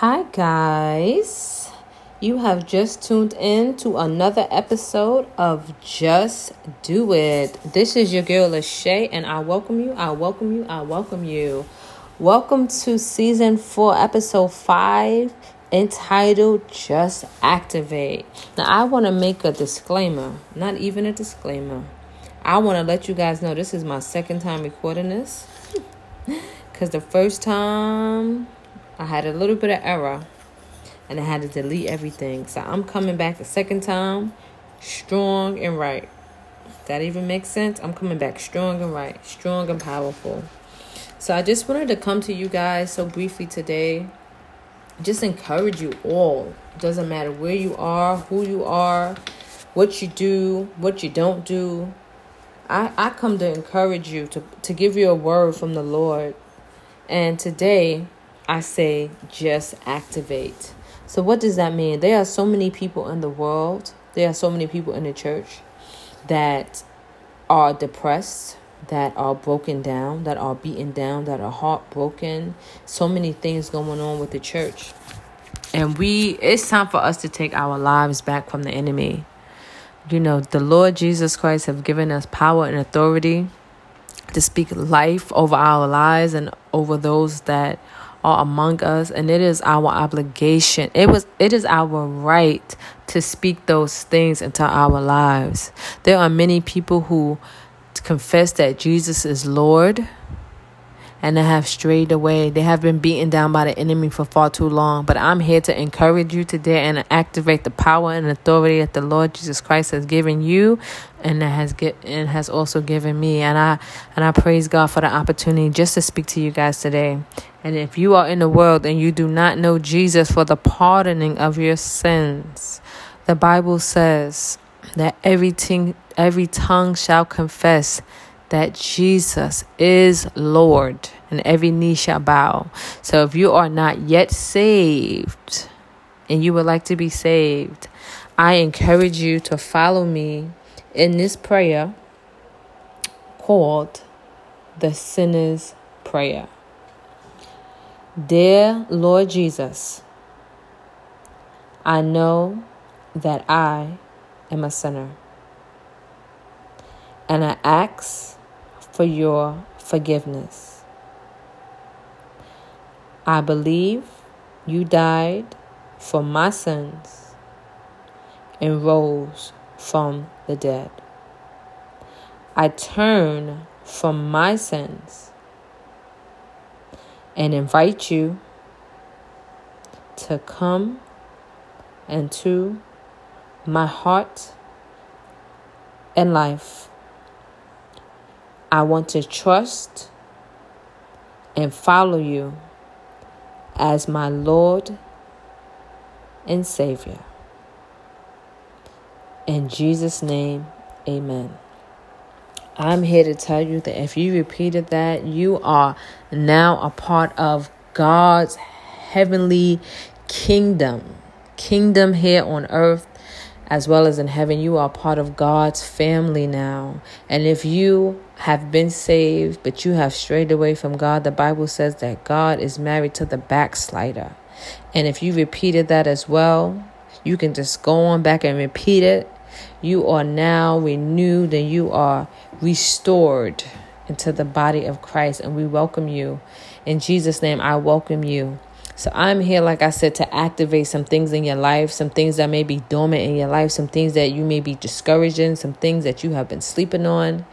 Hi, guys. You have just tuned in to another episode of Just Do It. This is your girl, Lashay, and I welcome you. I welcome you. I welcome you. Welcome to season four, episode five, entitled Just Activate. Now, I want to make a disclaimer, not even a disclaimer. I want to let you guys know this is my second time recording this. Because the first time I had a little bit of error and I had to delete everything. So I'm coming back the second time strong and right. That even makes sense? I'm coming back strong and right, strong and powerful. So I just wanted to come to you guys so briefly today. Just encourage you all. It doesn't matter where you are, who you are, what you do, what you don't do. I, I come to encourage you to, to give you a word from the Lord. And today I say just activate. So, what does that mean? There are so many people in the world, there are so many people in the church that are depressed, that are broken down, that are beaten down, that are heartbroken. So many things going on with the church. And we, it's time for us to take our lives back from the enemy. You know, the Lord Jesus Christ have given us power and authority to speak life over our lives and over those that are among us and it is our obligation. It was it is our right to speak those things into our lives. There are many people who confess that Jesus is Lord and they have strayed away. They have been beaten down by the enemy for far too long. But I'm here to encourage you today and activate the power and authority that the Lord Jesus Christ has given you and has get and has also given me. And I and I praise God for the opportunity just to speak to you guys today. And if you are in the world and you do not know Jesus for the pardoning of your sins, the Bible says that everything every tongue shall confess that Jesus is Lord and every knee shall bow. So if you are not yet saved and you would like to be saved, I encourage you to follow me in this prayer called the Sinner's Prayer. Dear Lord Jesus, I know that I am a sinner. And I ask for your forgiveness. I believe you died for my sins and rose from the dead. I turn from my sins and invite you to come into my heart and life. I want to trust and follow you as my Lord and Savior. In Jesus' name, amen. I'm here to tell you that if you repeated that, you are now a part of God's heavenly kingdom. Kingdom here on earth as well as in heaven. You are part of God's family now. And if you have been saved, but you have strayed away from God, the Bible says that God is married to the backslider. And if you repeated that as well, you can just go on back and repeat it. You are now renewed and you are restored into the body of Christ. And we welcome you. In Jesus' name, I welcome you. So I'm here, like I said, to activate some things in your life, some things that may be dormant in your life, some things that you may be discouraging, some things that you have been sleeping on.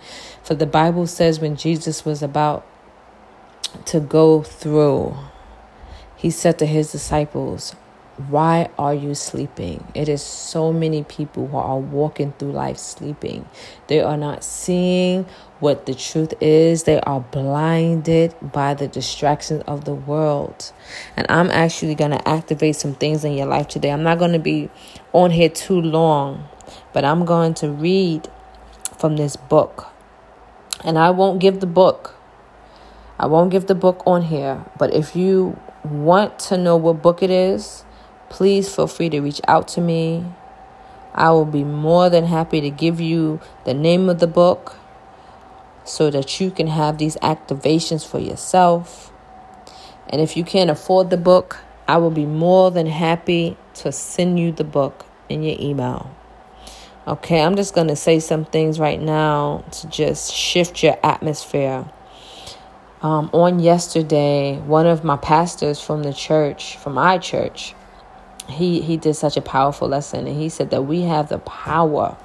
For the Bible says when Jesus was about to go through, he said to his disciples, why are you sleeping? It is so many people who are walking through life sleeping. They are not seeing what the truth is. They are blinded by the distractions of the world. And I'm actually going to activate some things in your life today. I'm not going to be on here too long, but I'm going to read from this book. And I won't give the book. I won't give the book on here. But if you want to know what book it is, please feel free to reach out to me. I will be more than happy to give you the name of the book so that you can have these activations for yourself. And if you can't afford the book, I will be more than happy to send you the book in your email. Okay, I'm just going to say some things right now to just shift your atmosphere. Um, on yesterday, one of my pastors from the church, from my church, he, he did such a powerful lesson. And he said that we have the power,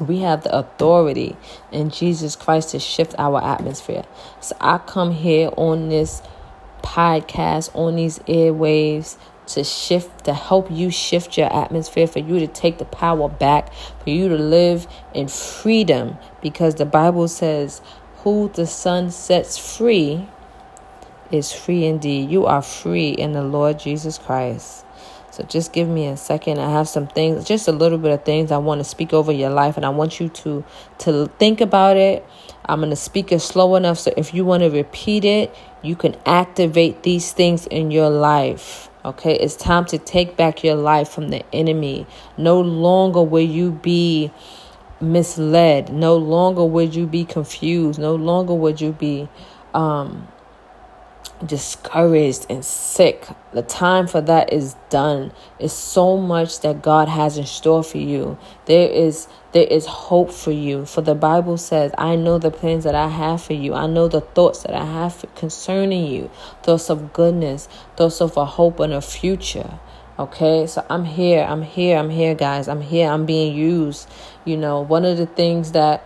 we have the authority in Jesus Christ to shift our atmosphere. So I come here on this podcast, on these airwaves, to shift, to help you shift your atmosphere, for you to take the power back, for you to live in freedom. Because the Bible says, Who the Son sets free is free indeed. You are free in the Lord Jesus Christ. So just give me a second. I have some things, just a little bit of things I want to speak over your life, and I want you to to think about it. I'm going to speak it slow enough so if you want to repeat it, you can activate these things in your life. Okay, it's time to take back your life from the enemy. No longer will you be misled. No longer would you be confused. No longer would you be um, discouraged and sick. The time for that is done. It's so much that God has in store for you. There is there is hope for you. For the Bible says, I know the plans that I have for you. I know the thoughts that I have concerning you. Thoughts of goodness, thoughts of a hope and a future. Okay, so I'm here. I'm here. I'm here, guys. I'm here. I'm being used. You know, one of the things that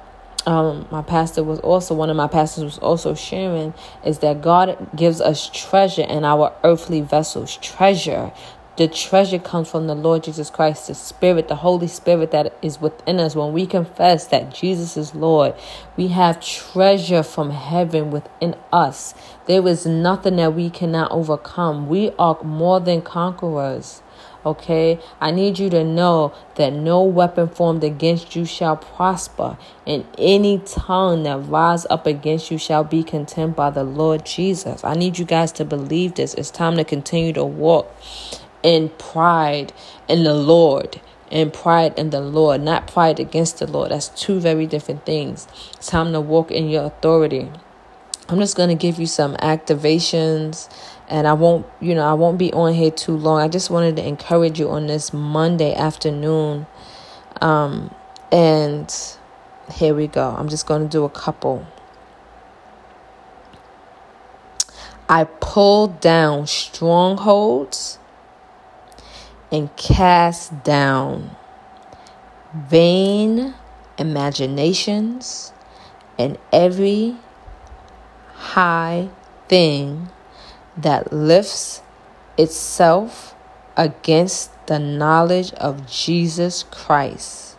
um, my pastor was also one of my pastors was also sharing is that God gives us treasure in our earthly vessels. Treasure. The treasure comes from the Lord Jesus Christ, the Spirit, the Holy Spirit that is within us. When we confess that Jesus is Lord, we have treasure from heaven within us. There is nothing that we cannot overcome. We are more than conquerors. Okay, I need you to know that no weapon formed against you shall prosper, and any tongue that rise up against you shall be condemned by the Lord Jesus. I need you guys to believe this. It's time to continue to walk in pride in the Lord. And pride in the Lord, not pride against the Lord. That's two very different things. It's time to walk in your authority. I'm just going to give you some activations and I won't, you know, I won't be on here too long. I just wanted to encourage you on this Monday afternoon. Um, and here we go. I'm just going to do a couple. I pull down strongholds and cast down vain imaginations and every high thing that lifts itself against the knowledge of Jesus Christ.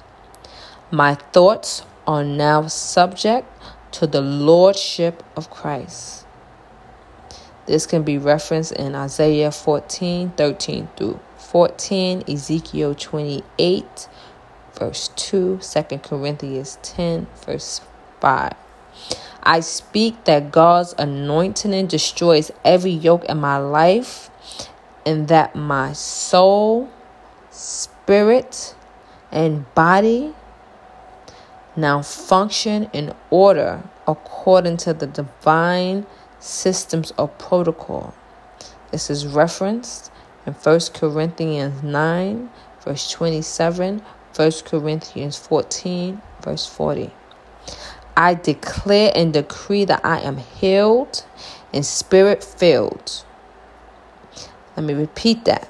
My thoughts are now subject to the lordship of Christ. This can be referenced in Isaiah 14 13 through 14, Ezekiel 28, verse 2, 2 Corinthians 10, verse 5. I speak that God's anointing destroys every yoke in my life and that my soul, spirit, and body now function in order according to the divine systems of protocol. This is referenced in 1 Corinthians 9, verse 27, 1 Corinthians 14, verse 40. I declare and decree that I am healed and spirit filled. Let me repeat that.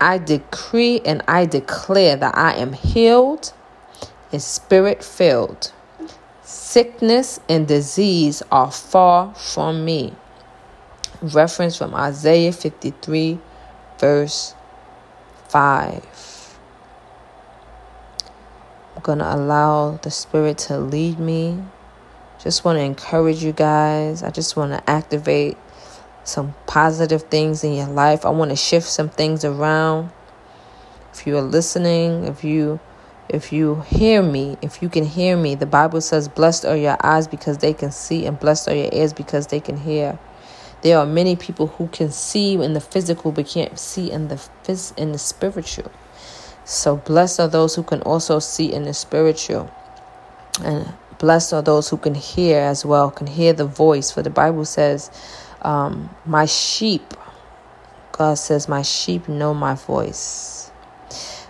I decree and I declare that I am healed and spirit filled. Sickness and disease are far from me. Reference from Isaiah 53, verse 5 going to allow the Spirit to lead me. Just want to encourage you guys. I just want to activate some positive things in your life. I want to shift some things around. If you are listening, if you if you hear me, if you can hear me, the Bible says, "Blessed are your eyes because they can see, and blessed are your ears because they can hear." There are many people who can see in the physical but can't see in the phys- in the spiritual. So blessed are those who can also see in the spiritual. And blessed are those who can hear as well, can hear the voice. For the Bible says, um, My sheep, God says, My sheep know my voice.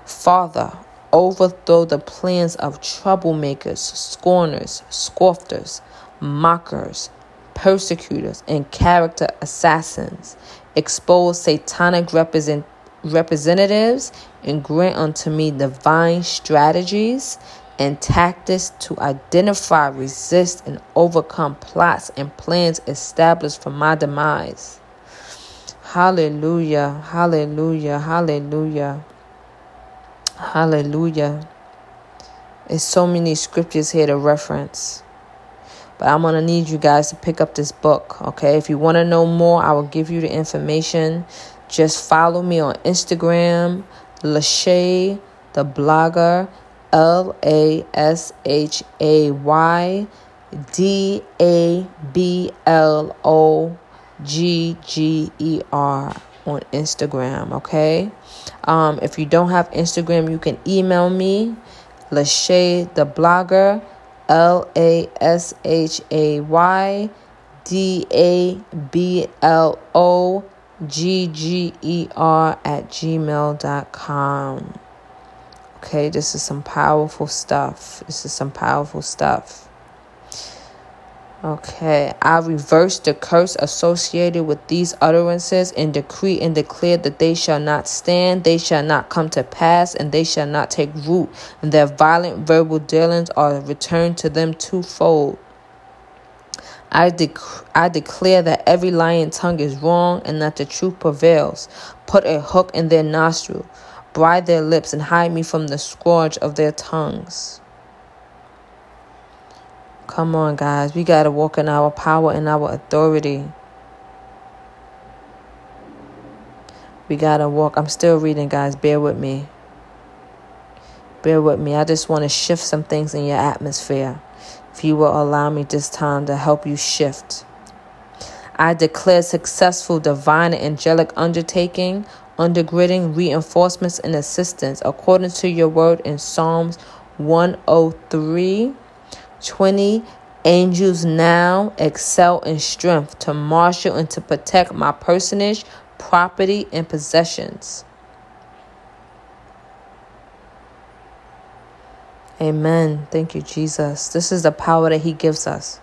Father, overthrow the plans of troublemakers, scorners, scoffers, mockers, persecutors, and character assassins. Expose satanic represent- representatives and grant unto me divine strategies and tactics to identify, resist, and overcome plots and plans established for my demise. Hallelujah, hallelujah, hallelujah, hallelujah. There's so many scriptures here to reference. But I'm going to need you guys to pick up this book, okay? If you want to know more, I will give you the information. Just follow me on Instagram, Lashay, the blogger, L A S H A Y D A B L O G G E R on Instagram, okay? Um, if you don't have Instagram, you can email me, Lashay the blogger L A S H A Y D A B L O G G E R at gmail.com. Okay, this is some powerful stuff. This is some powerful stuff. Okay, I reverse the curse associated with these utterances and decree and declare that they shall not stand, they shall not come to pass, and they shall not take root, and their violent verbal dealings are returned to them twofold. I, dec- I declare that every lying tongue is wrong and that the truth prevails. Put a hook in their nostril, bribe their lips, and hide me from the scourge of their tongues. Come on, guys. We got to walk in our power and our authority. We got to walk. I'm still reading, guys. Bear with me. Bear with me. I just want to shift some things in your atmosphere. If you will allow me this time to help you shift. I declare successful divine angelic undertaking, undergirding, reinforcements, and assistance according to your word in Psalms 103 20 angels now excel in strength to marshal and to protect my personage, property, and possessions. Amen. Thank you, Jesus. This is the power that He gives us.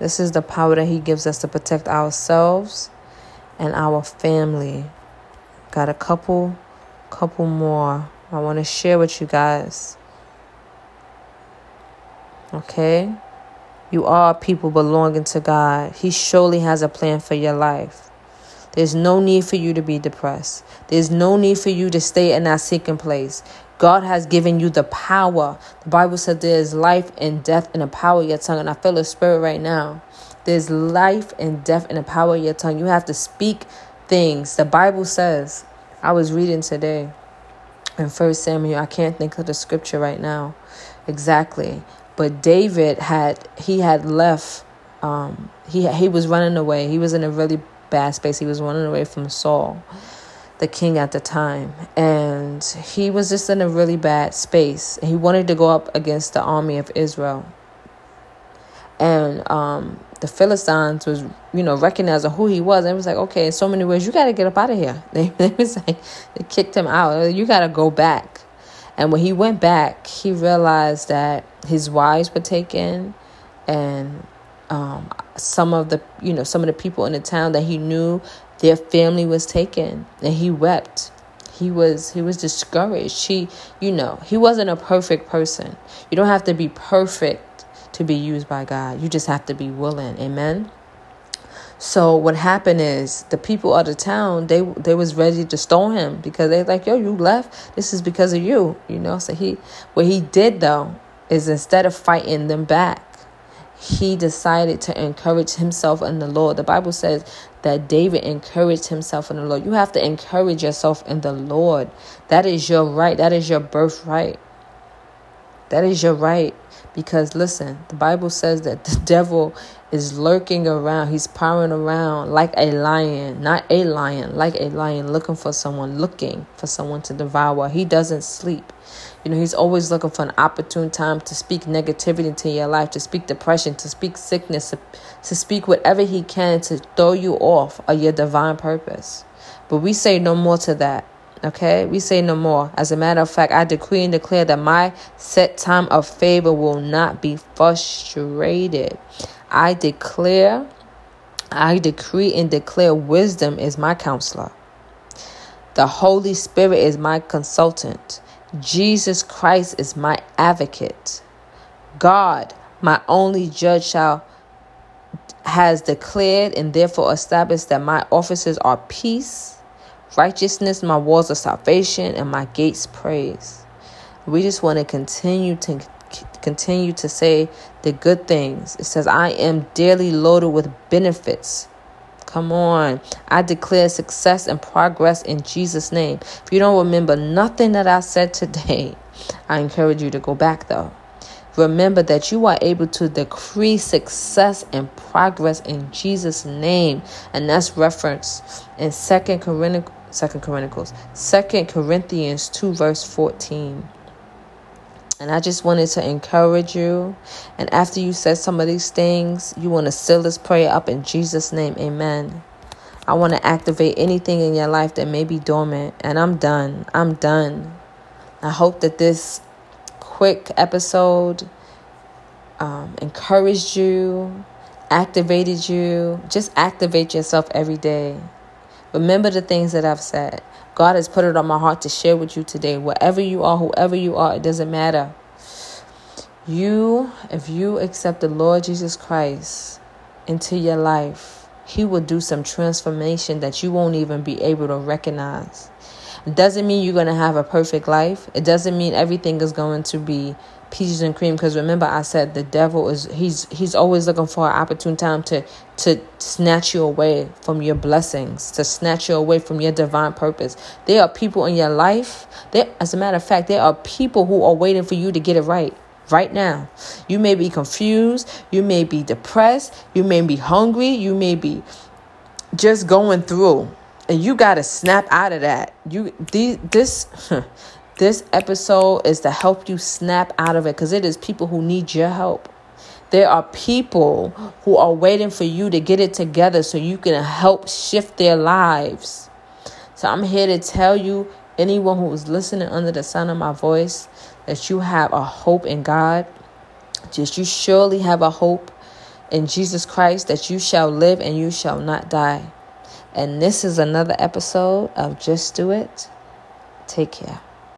This is the power that He gives us to protect ourselves and our family. Got a couple, couple more I want to share with you guys. Okay? You are people belonging to God. He surely has a plan for your life. There's no need for you to be depressed. There's no need for you to stay in that sinking place. God has given you the power. The Bible said there's life and death in the power of your tongue. And I feel the spirit right now. There's life and death in the power of your tongue. You have to speak things. The Bible says, I was reading today in First Samuel. I can't think of the scripture right now exactly. But David had he had left. Um, he he was running away. He was in a really bad space. He was running away from Saul, the king at the time, and he was just in a really bad space. He wanted to go up against the army of Israel, and um, the Philistines was you know recognizing who he was. And it was like, okay, in so many ways, you got to get up out of here. They, they was like they kicked him out. You got to go back. And when he went back, he realized that his wives were taken and um, some of the you know some of the people in the town that he knew their family was taken and he wept. He was he was discouraged. He you know he wasn't a perfect person. You don't have to be perfect to be used by god. You just have to be willing. Amen? So what happened is the people of the town they they was ready to stone him because they like yo you left. This is because of you you know? So he what he did though is instead of fighting them back he decided to encourage himself in the Lord. The Bible says that David encouraged himself in the Lord. You have to encourage yourself in the Lord. That is your right. That is your birthright. That is your right. Because listen, the Bible says that the devil is lurking around. He's prowling around like a lion, not a lion, like a lion looking for someone, looking for someone to devour. He doesn't sleep. You know, he's always looking for an opportune time to speak negativity into your life, to speak depression, to speak sickness, to, to speak whatever he can to throw you off of your divine purpose. But we say no more to that. Okay, we say no more. As a matter of fact, I decree and declare that my set time of favor will not be frustrated. I declare, I decree and declare wisdom is my counselor. The Holy Spirit is my consultant. Jesus Christ is my advocate. God, my only judge, shall has declared and therefore established that my offices are peace righteousness, my walls of salvation, and my gates praise. We just want to continue to continue to say the good things. It says, I am dearly loaded with benefits. Come on. I declare success and progress in Jesus' name. If you don't remember nothing that I said today, I encourage you to go back though. Remember that you are able to decree success and progress in Jesus' name. And that's referenced in Second Corinthians Second Chronicles, Second Corinthians 2, verse 14. And I just wanted to encourage you. And after you said some of these things, you want to seal this prayer up in Jesus' name. Amen. I want to activate anything in your life that may be dormant. And I'm done. I'm done. I hope that this quick episode um, encouraged you, activated you. Just activate yourself every day. Remember the things that I've said. God has put it on my heart to share with you today. Wherever you are, whoever you are, it doesn't matter. You, if you accept the Lord Jesus Christ into your life, He will do some transformation that you won't even be able to recognize. It doesn't mean you're going to have a perfect life. It doesn't mean everything is going to be peaches and cream because remember I said the devil is he's he's always looking for an opportune time to to snatch you away from your blessings, to snatch you away from your divine purpose. There are people in your life, there as a matter of fact, there are people who are waiting for you to get it right. Right now, you may be confused, you may be depressed, you may be hungry, you may be just going through, and you got to snap out of that. You these, this This episode is to help you snap out of it because it is people who need your help. There are people who are waiting for you to get it together so you can help shift their lives. So I'm here to tell you, anyone who is listening under the sound of my voice, that you have a hope in God. Just you surely have a hope in Jesus Christ that you shall live and you shall not die. And this is another episode of Just Do It. Take care.